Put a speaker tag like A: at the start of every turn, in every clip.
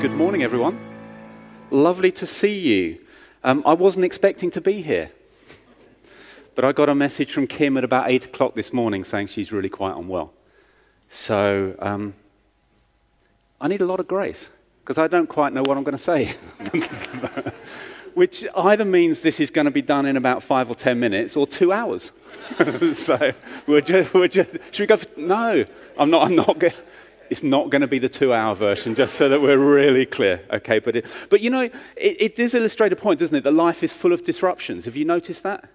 A: Good morning, everyone. Lovely to see you. Um, I wasn't expecting to be here, but I got a message from Kim at about 8 o'clock this morning saying she's really quite unwell. So um, I need a lot of grace because I don't quite know what I'm going to say. Which either means this is going to be done in about five or ten minutes or two hours. so we're just, we're just, should we go? For, no, I'm not. I'm not. Going, it's not going to be the two-hour version, just so that we're really clear. Okay, but it, but you know, it, it does illustrate a point, doesn't it? That life is full of disruptions. Have you noticed that?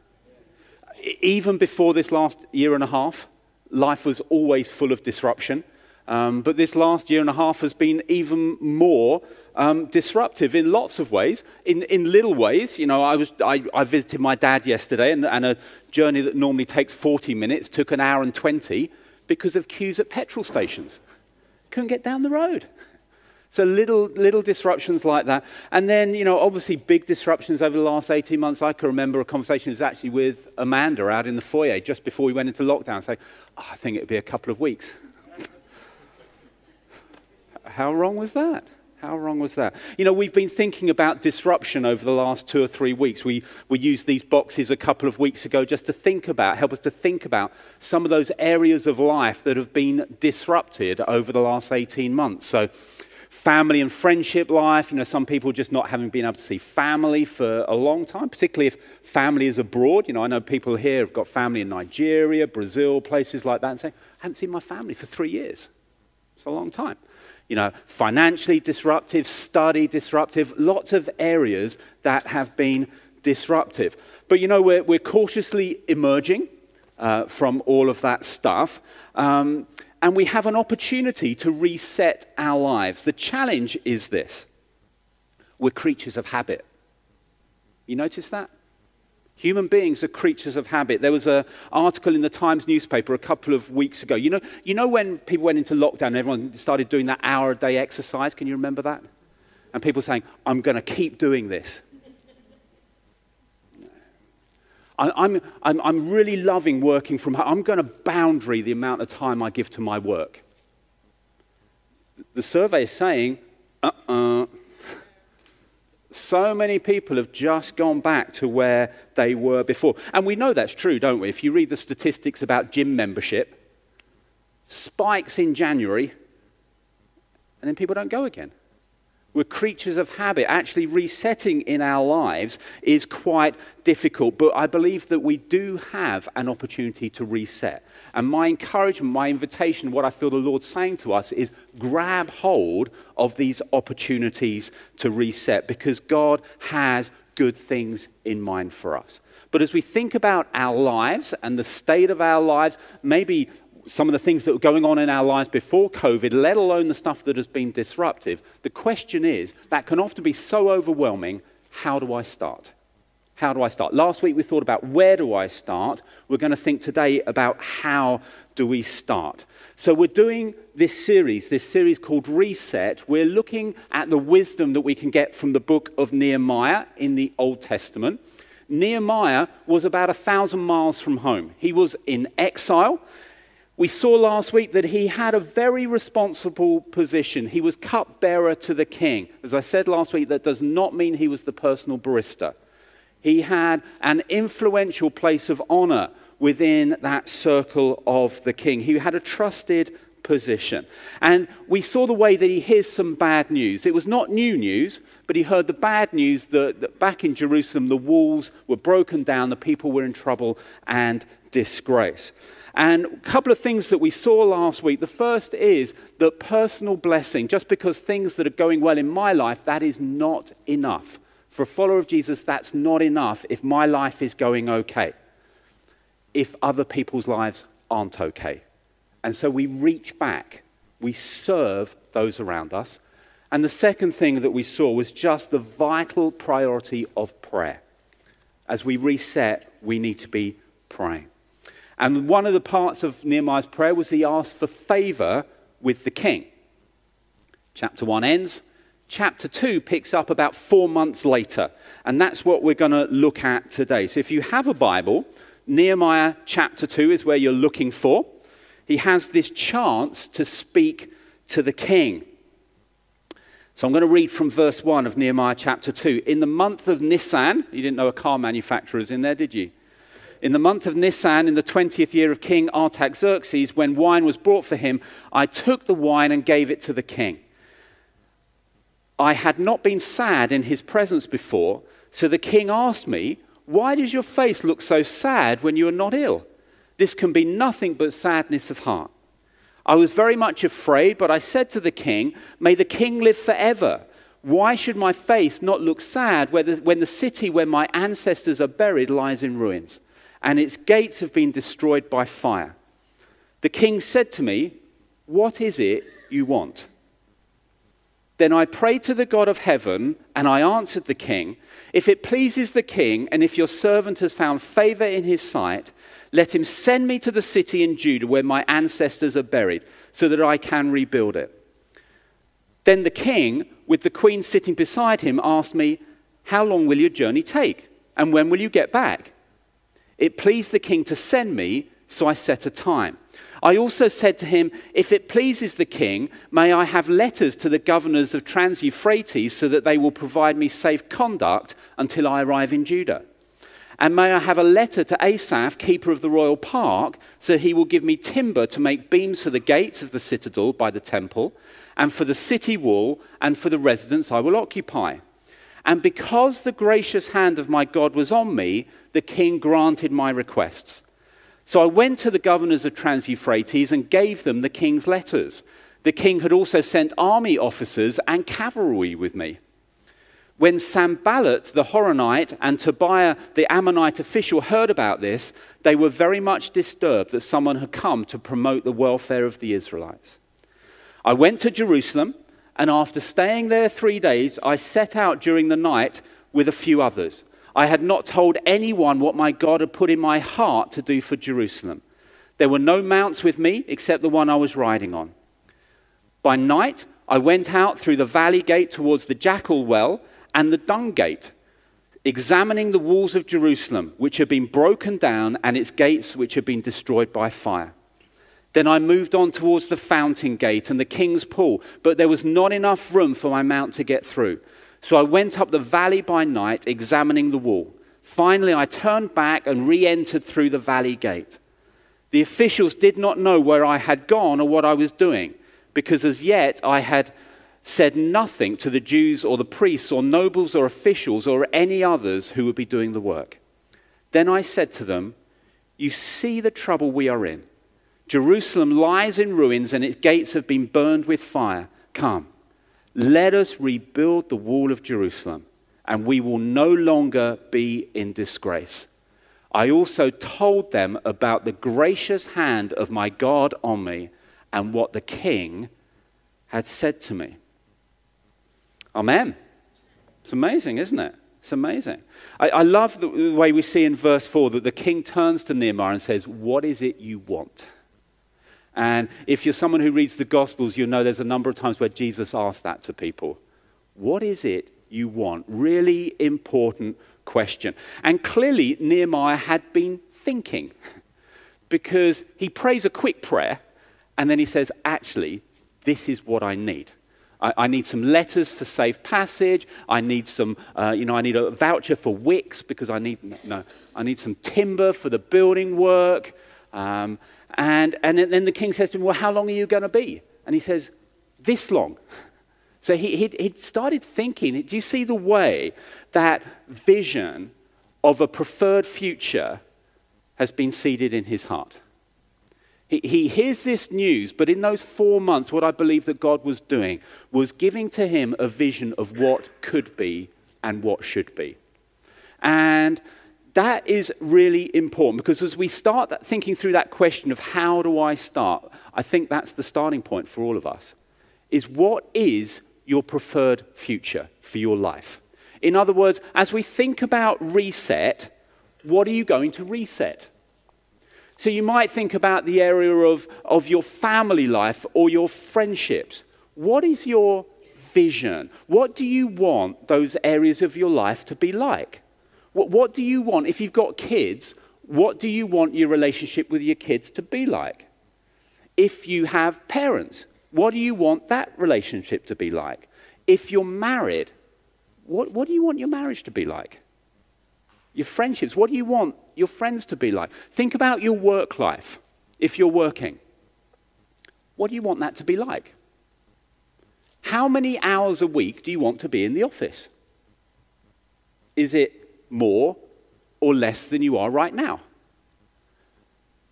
A: Even before this last year and a half, life was always full of disruption. Um, but this last year and a half has been even more um, disruptive in lots of ways. In, in little ways, you know, I, was, I, I visited my dad yesterday, and, and a journey that normally takes 40 minutes took an hour and 20 because of queues at petrol stations. Couldn't get down the road. So little, little disruptions like that. And then, you know, obviously big disruptions over the last 18 months. I can remember a conversation was actually with Amanda out in the foyer just before we went into lockdown saying, oh, I think it'd be a couple of weeks. How wrong was that? How wrong was that? You know, we've been thinking about disruption over the last two or three weeks. We, we used these boxes a couple of weeks ago just to think about, help us to think about some of those areas of life that have been disrupted over the last 18 months. So, family and friendship life, you know, some people just not having been able to see family for a long time, particularly if family is abroad. You know, I know people here have got family in Nigeria, Brazil, places like that, and saying, I haven't seen my family for three years. It's a long time you know, financially disruptive, study disruptive, lots of areas that have been disruptive. But you know, we're, we're cautiously emerging uh, from all of that stuff. Um, and we have an opportunity to reset our lives. The challenge is this we're creatures of habit. You notice that? Human beings are creatures of habit. There was an article in the Times newspaper a couple of weeks ago. You know, you know when people went into lockdown and everyone started doing that hour a day exercise? Can you remember that? And people saying, I'm going to keep doing this. I'm, I'm, I'm really loving working from home. I'm going to boundary the amount of time I give to my work. The survey is saying, so many people have just gone back to where they were before. And we know that's true, don't we? If you read the statistics about gym membership, spikes in January, and then people don't go again. We're creatures of habit. Actually, resetting in our lives is quite difficult, but I believe that we do have an opportunity to reset. And my encouragement, my invitation, what I feel the Lord's saying to us is grab hold of these opportunities to reset because God has good things in mind for us. But as we think about our lives and the state of our lives, maybe some of the things that were going on in our lives before COVID, let alone the stuff that has been disruptive, the question is that can often be so overwhelming how do I start? How do I start? Last week we thought about where do I start. We're going to think today about how do we start. So we're doing this series, this series called Reset. We're looking at the wisdom that we can get from the book of Nehemiah in the Old Testament. Nehemiah was about a thousand miles from home. He was in exile. We saw last week that he had a very responsible position. He was cupbearer to the king. As I said last week, that does not mean he was the personal barista. He had an influential place of honor within that circle of the king. He had a trusted position. And we saw the way that he hears some bad news. It was not new news, but he heard the bad news that, that, back in Jerusalem, the walls were broken down, the people were in trouble and disgrace. And a couple of things that we saw last week. The first is that personal blessing, just because things that are going well in my life, that is not enough. For a follower of Jesus, that's not enough if my life is going okay, if other people's lives aren't okay. And so we reach back, we serve those around us. And the second thing that we saw was just the vital priority of prayer. As we reset, we need to be praying. And one of the parts of Nehemiah's prayer was he asked for favor with the king. Chapter 1 ends. Chapter 2 picks up about four months later. And that's what we're going to look at today. So if you have a Bible, Nehemiah chapter 2 is where you're looking for. He has this chance to speak to the king. So I'm going to read from verse 1 of Nehemiah chapter 2. In the month of Nisan, you didn't know a car manufacturer is in there, did you? In the month of Nisan, in the 20th year of King Artaxerxes, when wine was brought for him, I took the wine and gave it to the king. I had not been sad in his presence before, so the king asked me, Why does your face look so sad when you are not ill? This can be nothing but sadness of heart. I was very much afraid, but I said to the king, May the king live forever. Why should my face not look sad when the city where my ancestors are buried lies in ruins, and its gates have been destroyed by fire? The king said to me, What is it you want? Then I prayed to the God of heaven, and I answered the king, If it pleases the king, and if your servant has found favor in his sight, let him send me to the city in Judah where my ancestors are buried, so that I can rebuild it. Then the king, with the queen sitting beside him, asked me, How long will your journey take? And when will you get back? It pleased the king to send me, so I set a time. I also said to him, If it pleases the king, may I have letters to the governors of Trans Euphrates so that they will provide me safe conduct until I arrive in Judah. And may I have a letter to Asaph, keeper of the royal park, so he will give me timber to make beams for the gates of the citadel by the temple, and for the city wall, and for the residence I will occupy. And because the gracious hand of my God was on me, the king granted my requests. So I went to the governors of Trans Euphrates and gave them the king's letters. The king had also sent army officers and cavalry with me. When Sanballat the Horonite and Tobiah the Ammonite official heard about this, they were very much disturbed that someone had come to promote the welfare of the Israelites. I went to Jerusalem, and after staying there three days, I set out during the night with a few others. I had not told anyone what my God had put in my heart to do for Jerusalem. There were no mounts with me except the one I was riding on. By night, I went out through the valley gate towards the jackal well and the dung gate, examining the walls of Jerusalem, which had been broken down, and its gates, which had been destroyed by fire. Then I moved on towards the fountain gate and the king's pool, but there was not enough room for my mount to get through. So I went up the valley by night, examining the wall. Finally, I turned back and re entered through the valley gate. The officials did not know where I had gone or what I was doing, because as yet I had said nothing to the Jews or the priests or nobles or officials or any others who would be doing the work. Then I said to them, You see the trouble we are in. Jerusalem lies in ruins and its gates have been burned with fire. Come, let us rebuild the wall of Jerusalem, and we will no longer be in disgrace. I also told them about the gracious hand of my God on me and what the king had said to me. Amen. It's amazing, isn't it? It's amazing. I, I love the, the way we see in verse 4 that the king turns to Nehemiah and says, What is it you want? And if you're someone who reads the Gospels, you know there's a number of times where Jesus asked that to people. What is it you want? Really important question. And clearly, Nehemiah had been thinking because he prays a quick prayer and then he says, Actually, this is what I need. I, I need some letters for safe passage. I need some, uh, you know, I need a voucher for Wickes because I need, no, I need some timber for the building work. Um, and, and then the king says to him, Well, how long are you going to be? And he says, This long. So he, he, he started thinking, do you see the way that vision of a preferred future has been seeded in his heart? He, he hears this news, but in those four months, what I believe that God was doing was giving to him a vision of what could be and what should be. And that is really important because as we start thinking through that question of how do I start, I think that's the starting point for all of us. Is what is your preferred future for your life? In other words, as we think about reset, what are you going to reset? So you might think about the area of, of your family life or your friendships. What is your vision? What do you want those areas of your life to be like? What, what do you want, if you've got kids, what do you want your relationship with your kids to be like? If you have parents, what do you want that relationship to be like? If you're married, what, what do you want your marriage to be like? Your friendships, what do you want your friends to be like? Think about your work life if you're working. What do you want that to be like? How many hours a week do you want to be in the office? Is it more or less than you are right now?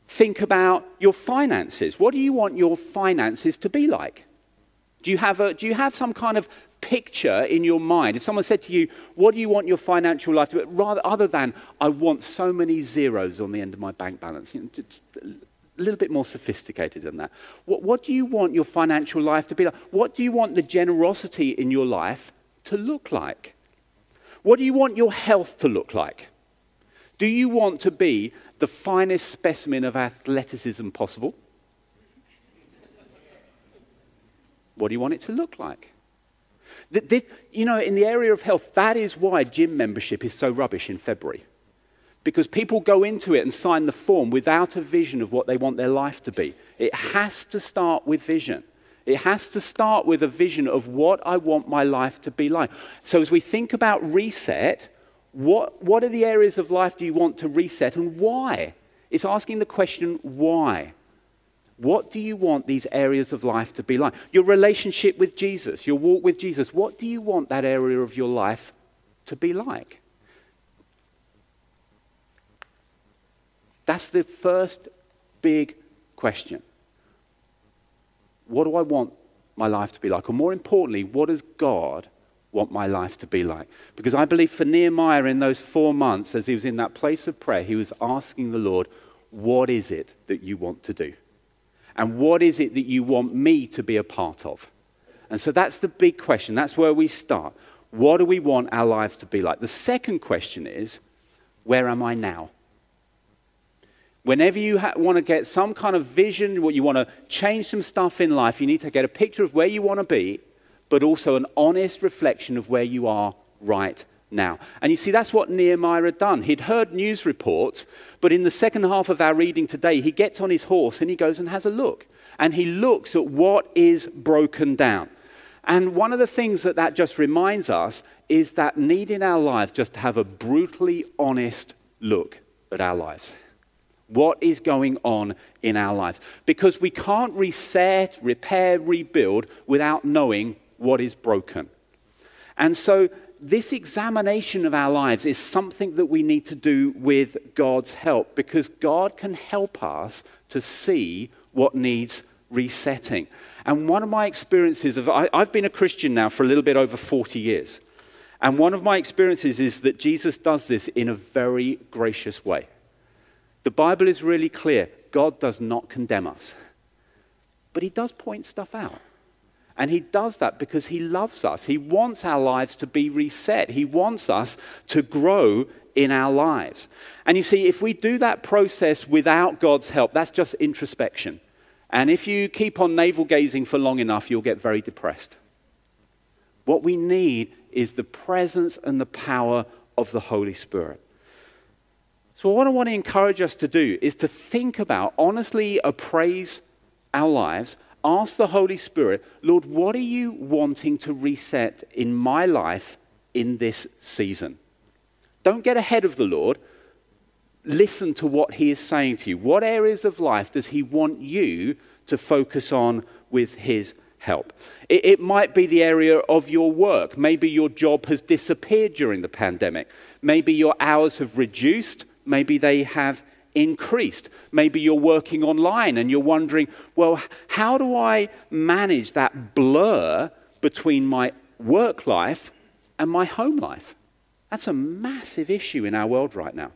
A: Think about your finances. What do you want your finances to be like? Do you have, a, do you have some kind of picture in your mind? If someone said to you, What do you want your financial life to be? Rather, other than, I want so many zeros on the end of my bank balance. You know, just a little bit more sophisticated than that. What, what do you want your financial life to be like? What do you want the generosity in your life to look like? What do you want your health to look like? Do you want to be the finest specimen of athleticism possible? What do you want it to look like? You know, in the area of health, that is why gym membership is so rubbish in February. Because people go into it and sign the form without a vision of what they want their life to be. It has to start with vision. It has to start with a vision of what I want my life to be like. So, as we think about reset, what, what are the areas of life do you want to reset and why? It's asking the question, why? What do you want these areas of life to be like? Your relationship with Jesus, your walk with Jesus, what do you want that area of your life to be like? That's the first big question. What do I want my life to be like? Or more importantly, what does God want my life to be like? Because I believe for Nehemiah in those four months, as he was in that place of prayer, he was asking the Lord, What is it that you want to do? And what is it that you want me to be a part of? And so that's the big question. That's where we start. What do we want our lives to be like? The second question is, where am I now? Whenever you ha- want to get some kind of vision, what you want to change some stuff in life, you need to get a picture of where you want to be, but also an honest reflection of where you are right now. And you see, that's what Nehemiah had done. He'd heard news reports, but in the second half of our reading today, he gets on his horse and he goes and has a look. And he looks at what is broken down. And one of the things that that just reminds us is that need in our lives just to have a brutally honest look at our lives. What is going on in our lives? Because we can't reset, repair, rebuild without knowing what is broken. And so this examination of our lives is something that we need to do with God's help because God can help us to see what needs resetting. And one of my experiences of, I, have been a Christian now for a little bit over 40 years. And one of my experiences is that Jesus does this in a very gracious way. The Bible is really clear God does not condemn us, but He does point stuff out. And he does that because he loves us. He wants our lives to be reset. He wants us to grow in our lives. And you see, if we do that process without God's help, that's just introspection. And if you keep on navel gazing for long enough, you'll get very depressed. What we need is the presence and the power of the Holy Spirit. So, what I want to encourage us to do is to think about, honestly appraise our lives ask the Holy Spirit, Lord, what are you wanting to reset in my life in this season? Don't get ahead of the Lord. Listen to what He is saying to you. What areas of life does He want you to focus on with His help? It, it might be the area of your work. Maybe your job has disappeared during the pandemic. Maybe your hours have reduced. Maybe they have increased. Maybe you're working online and you're wondering, well, how do I manage that blur between my work life and my home life? That's a massive issue in our world right now.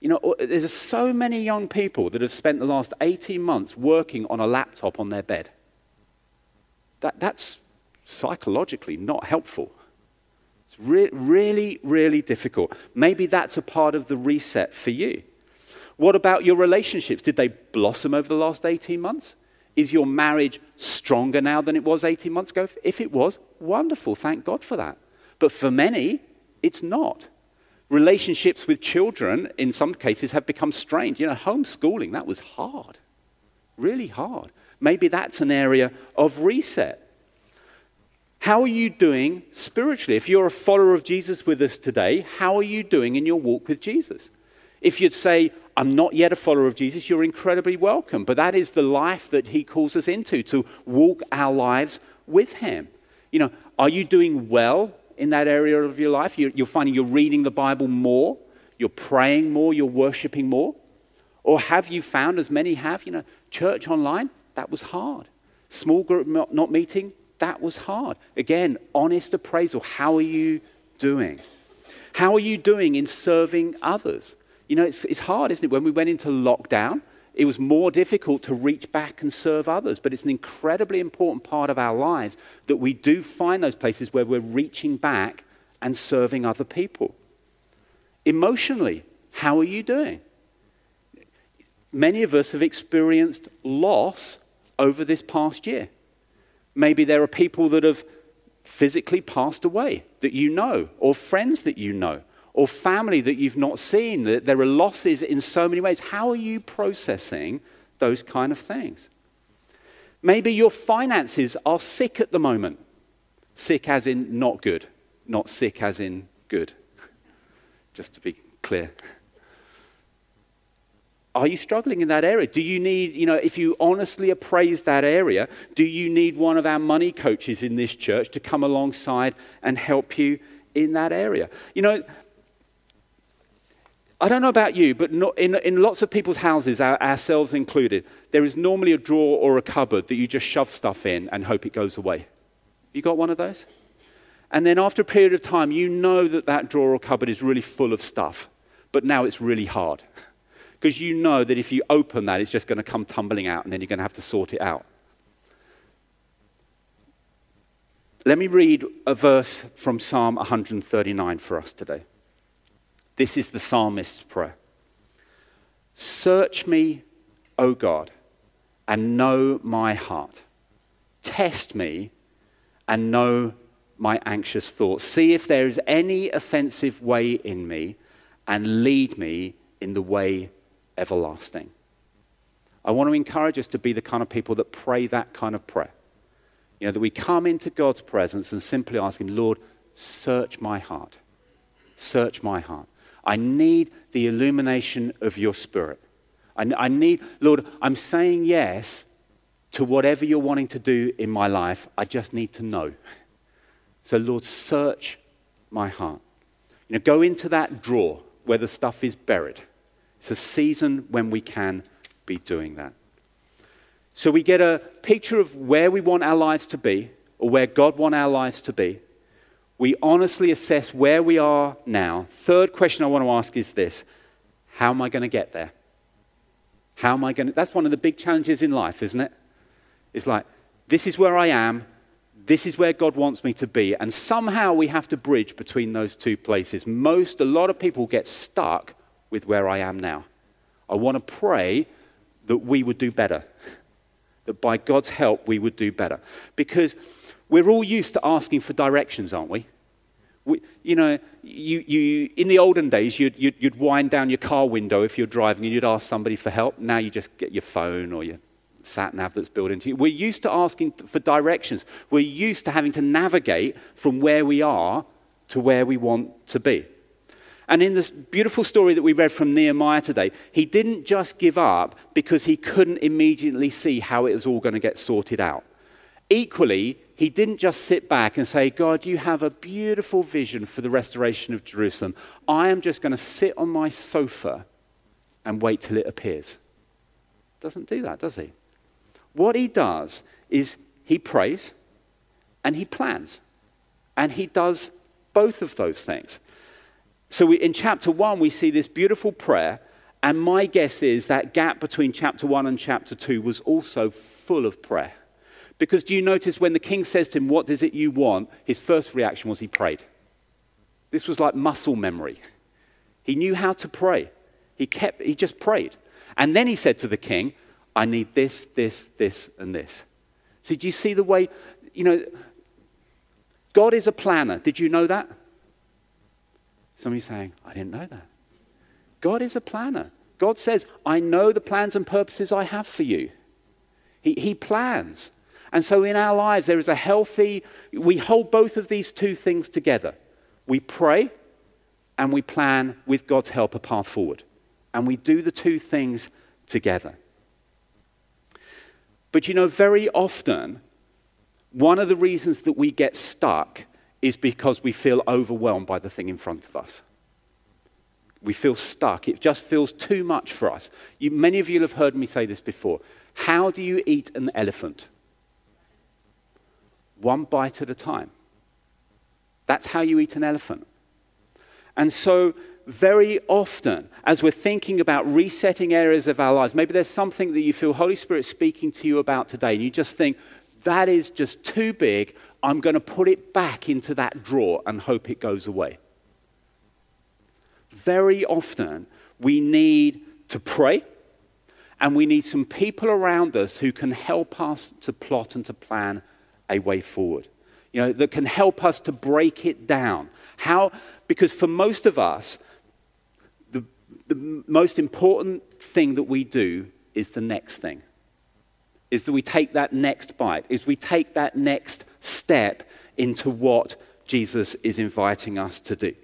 A: You know, uh, there's so many young people that have spent the last 18 months working on a laptop on their bed. That, that's psychologically not helpful. Re- really, really difficult. Maybe that's a part of the reset for you. What about your relationships? Did they blossom over the last 18 months? Is your marriage stronger now than it was 18 months ago? If it was, wonderful. Thank God for that. But for many, it's not. Relationships with children, in some cases, have become strained. You know, homeschooling, that was hard. Really hard. Maybe that's an area of reset. How are you doing spiritually? If you're a follower of Jesus with us today, how are you doing in your walk with Jesus? If you'd say, I'm not yet a follower of Jesus, you're incredibly welcome. But that is the life that he calls us into, to walk our lives with him. You know, are you doing well in that area of your life? You're, finding you're reading the Bible more, you're praying more, you're worshiping more? Or have you found, as many have, you know, church online? That was hard. Small group not meeting? That was hard. Again, honest appraisal. How are you doing? How are you doing in serving others? You know, it's, it's hard, isn't it? When we went into lockdown, it was more difficult to reach back and serve others, but it's an incredibly important part of our lives that we do find those places where we're reaching back and serving other people. Emotionally, how are you doing? Many of us have experienced loss over this past year. Maybe there are people that have physically passed away that you know, or friends that you know, or family that you've not seen. There are losses in so many ways. How are you processing those kind of things? Maybe your finances are sick at the moment. Sick as in not good, not sick as in good. Just to be clear. Are you struggling in that area? Do you need, you know, if you honestly appraise that area, do you need one of our money coaches in this church to come alongside and help you in that area? You know, I don't know about you, but in, in lots of people's houses, our, ourselves included, there is normally a drawer or a cupboard that you just shove stuff in and hope it goes away. You got one of those? And then after a period of time, you know that that drawer or cupboard is really full of stuff, but now it's really hard because you know that if you open that, it's just going to come tumbling out and then you're going to have to sort it out. Let me read a verse from Psalm 139 for us today. This is the psalmist's prayer Search me, O God, and know my heart. Test me and know my anxious thoughts. See if there is any offensive way in me, and lead me in the way everlasting. I want to encourage us to be the kind of people that pray that kind of prayer. You know, that we come into God's presence and simply ask Him, Lord, search my heart. Search my heart. I need the illumination of your spirit. I, I need, Lord, I'm saying yes to whatever you're wanting to do in my life. I just need to know. So, Lord, search my heart. You know, go into that drawer where the stuff is buried it's a season when we can be doing that. So we get a picture of where we want our lives to be, or where God wants our lives to be. We honestly assess where we are now. Third question I want to ask is this How am I going to get there? How am I going to? That's one of the big challenges in life, isn't it? It's like, this is where I am, this is where God wants me to be. And somehow we have to bridge between those two places. Most, a lot of people get stuck with where I am now. I want to pray that we would do better, that by God's help we would do better. Because we're all used to asking for directions, aren't we? we you know, you, you, in the olden days, you'd, you'd, you'd wind down your car window if you're driving and you'd ask somebody for help. Now you just get your phone or your sat nav that's built into you. We're used to asking for directions. We're used to having to navigate from where we are to where we want to be. And in this beautiful story that we read from Nehemiah today, he didn't just give up because he couldn't immediately see how it was all going to get sorted out. Equally, he didn't just sit back and say, God, you have a beautiful vision for the restoration of Jerusalem. I am just going to sit on my sofa and wait till it appears. Doesn't do that, does he? What he does is he prays and he plans. And he does both of those things. So we, in chapter one, we see this beautiful prayer. And my guess is that gap between chapter one and chapter two was also full of prayer. Because do you notice when the king says to him, What is it you want? His first reaction was he prayed. This was like muscle memory. He knew how to pray. He, kept, he just prayed. And then he said to the king, I need this, this, this, and this. So, do you see the way, you know, God is a planner. Did you know that? Somebody saying, I didn't know that. God is a planner. God says, I know the plans and purposes I have for you. He, he plans. And so in our lives, there is a healthy, we hold both of these two things together. We pray and we plan with God's help a path forward. And we do the two things together. But you know, very often, one of the reasons that we get stuck is because we feel overwhelmed by the thing in front of us. We feel stuck. It just feels too much for us. You, many of you have heard me say this before. How do you eat an elephant? One bite at a time. That's how you eat an elephant. And so, very often, as we're thinking about resetting areas of our lives, maybe there's something that you feel Holy Spirit speaking to you about today, and you just think, that is just too big. I'm going to put it back into that drawer and hope it goes away. Very often, we need to pray and we need some people around us who can help us to plot and to plan a way forward. You know, that can help us to break it down. How? Because for most of us, the, the most important thing that we do is the next thing is that we take that next bite, is we take that next step into what Jesus is inviting us to do.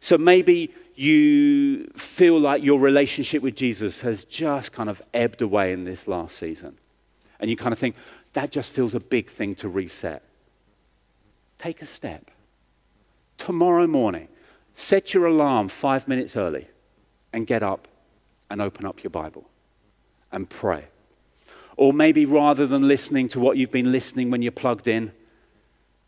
A: So maybe you feel like your relationship with Jesus has just kind of ebbed away in this last season. And you kind of think, that just feels a big thing to reset. Take a step. Tomorrow morning, set your alarm five minutes early and get up and open up your Bible and pray. Or maybe rather than listening to what you've been listening when you're plugged in,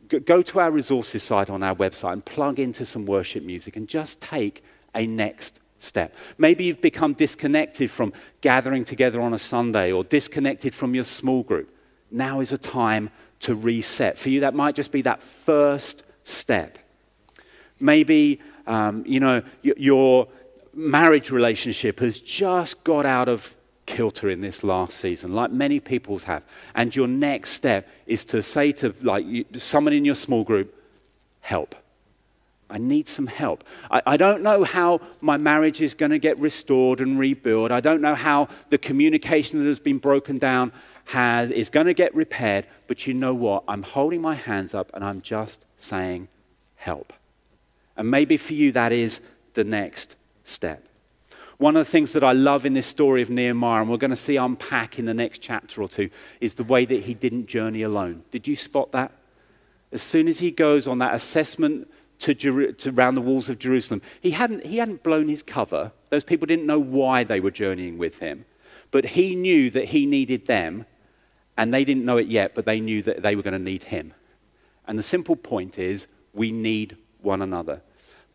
A: go to our resources site on our website and plug into some worship music and just take a next step. Maybe you've become disconnected from gathering together on a Sunday or disconnected from your small group. Now is a time to reset. For you, that might just be that first step. Maybe, um, you know, your marriage relationship has just got out of kilter in this last season, like many people's have. And your next step is to say to like you, someone in your small group, help. I need some help. I, I don't know how my marriage is going to get restored and rebuilt. I don't know how the communication that has been broken down has, is going to get repaired. But you know what? I'm holding my hands up and I'm just saying, help. And maybe for you, that is the next step. One of the things that I love in this story of Nehemiah, and we're going to see unpack in the next chapter or two, is the way that he didn't journey alone. Did you spot that? As soon as he goes on that assessment to, to around the walls of Jerusalem, he hadn't, he hadn't blown his cover. Those people didn't know why they were journeying with him. But he knew that he needed them, and they didn't know it yet, but they knew that they were going to need him. And the simple point is we need one another.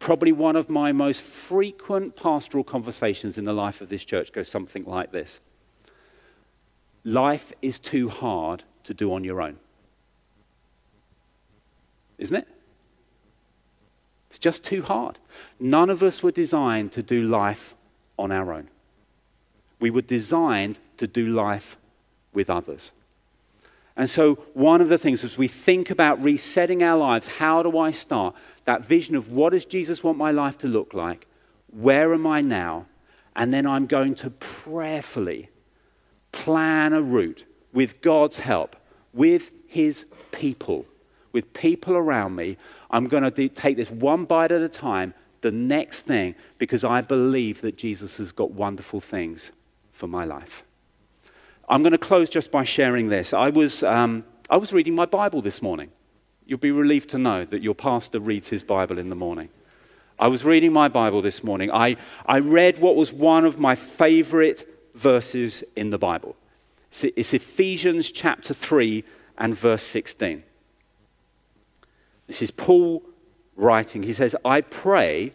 A: Probably one of my most frequent pastoral conversations in the life of this church goes something like this Life is too hard to do on your own. Isn't it? It's just too hard. None of us were designed to do life on our own. We were designed to do life with others. And so, one of the things as we think about resetting our lives, how do I start? That vision of what does Jesus want my life to look like? Where am I now? And then I'm going to prayerfully plan a route with God's help, with His people, with people around me. I'm going to do, take this one bite at a time, the next thing, because I believe that Jesus has got wonderful things for my life. I'm going to close just by sharing this. I was, um, I was reading my Bible this morning. You'll be relieved to know that your pastor reads his Bible in the morning. I was reading my Bible this morning. I, I read what was one of my favorite verses in the Bible. It's, it's Ephesians chapter 3 and verse 16. This is Paul writing. He says, I pray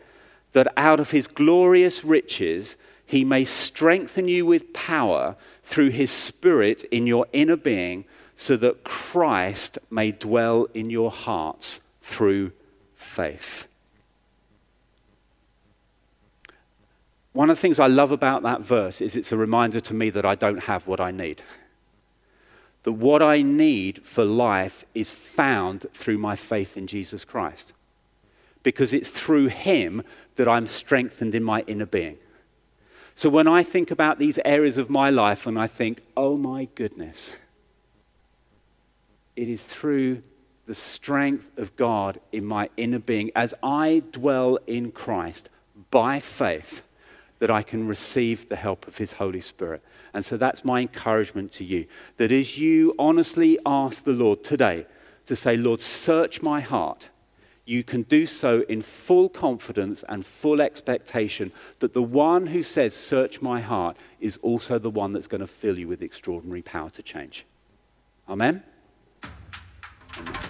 A: that out of his glorious riches he may strengthen you with power through his Spirit in your inner being, so that Christ may dwell in your hearts through faith. One of the things I love about that verse is it's a reminder to me that I don't have what I need. That what I need for life is found through my faith in Jesus Christ. Because it's through Him that I'm strengthened in my inner being. So when I think about these areas of my life and I think, oh my goodness, it is through the strength of God in my inner being as I dwell in Christ by faith that I can receive the help of His Holy Spirit. And so that's my encouragement to you that as you honestly ask the Lord today to say, Lord, search my heart, you can do so in full confidence and full expectation that the one who says, Search my heart, is also the one that's going to fill you with extraordinary power to change. Amen? Thank you.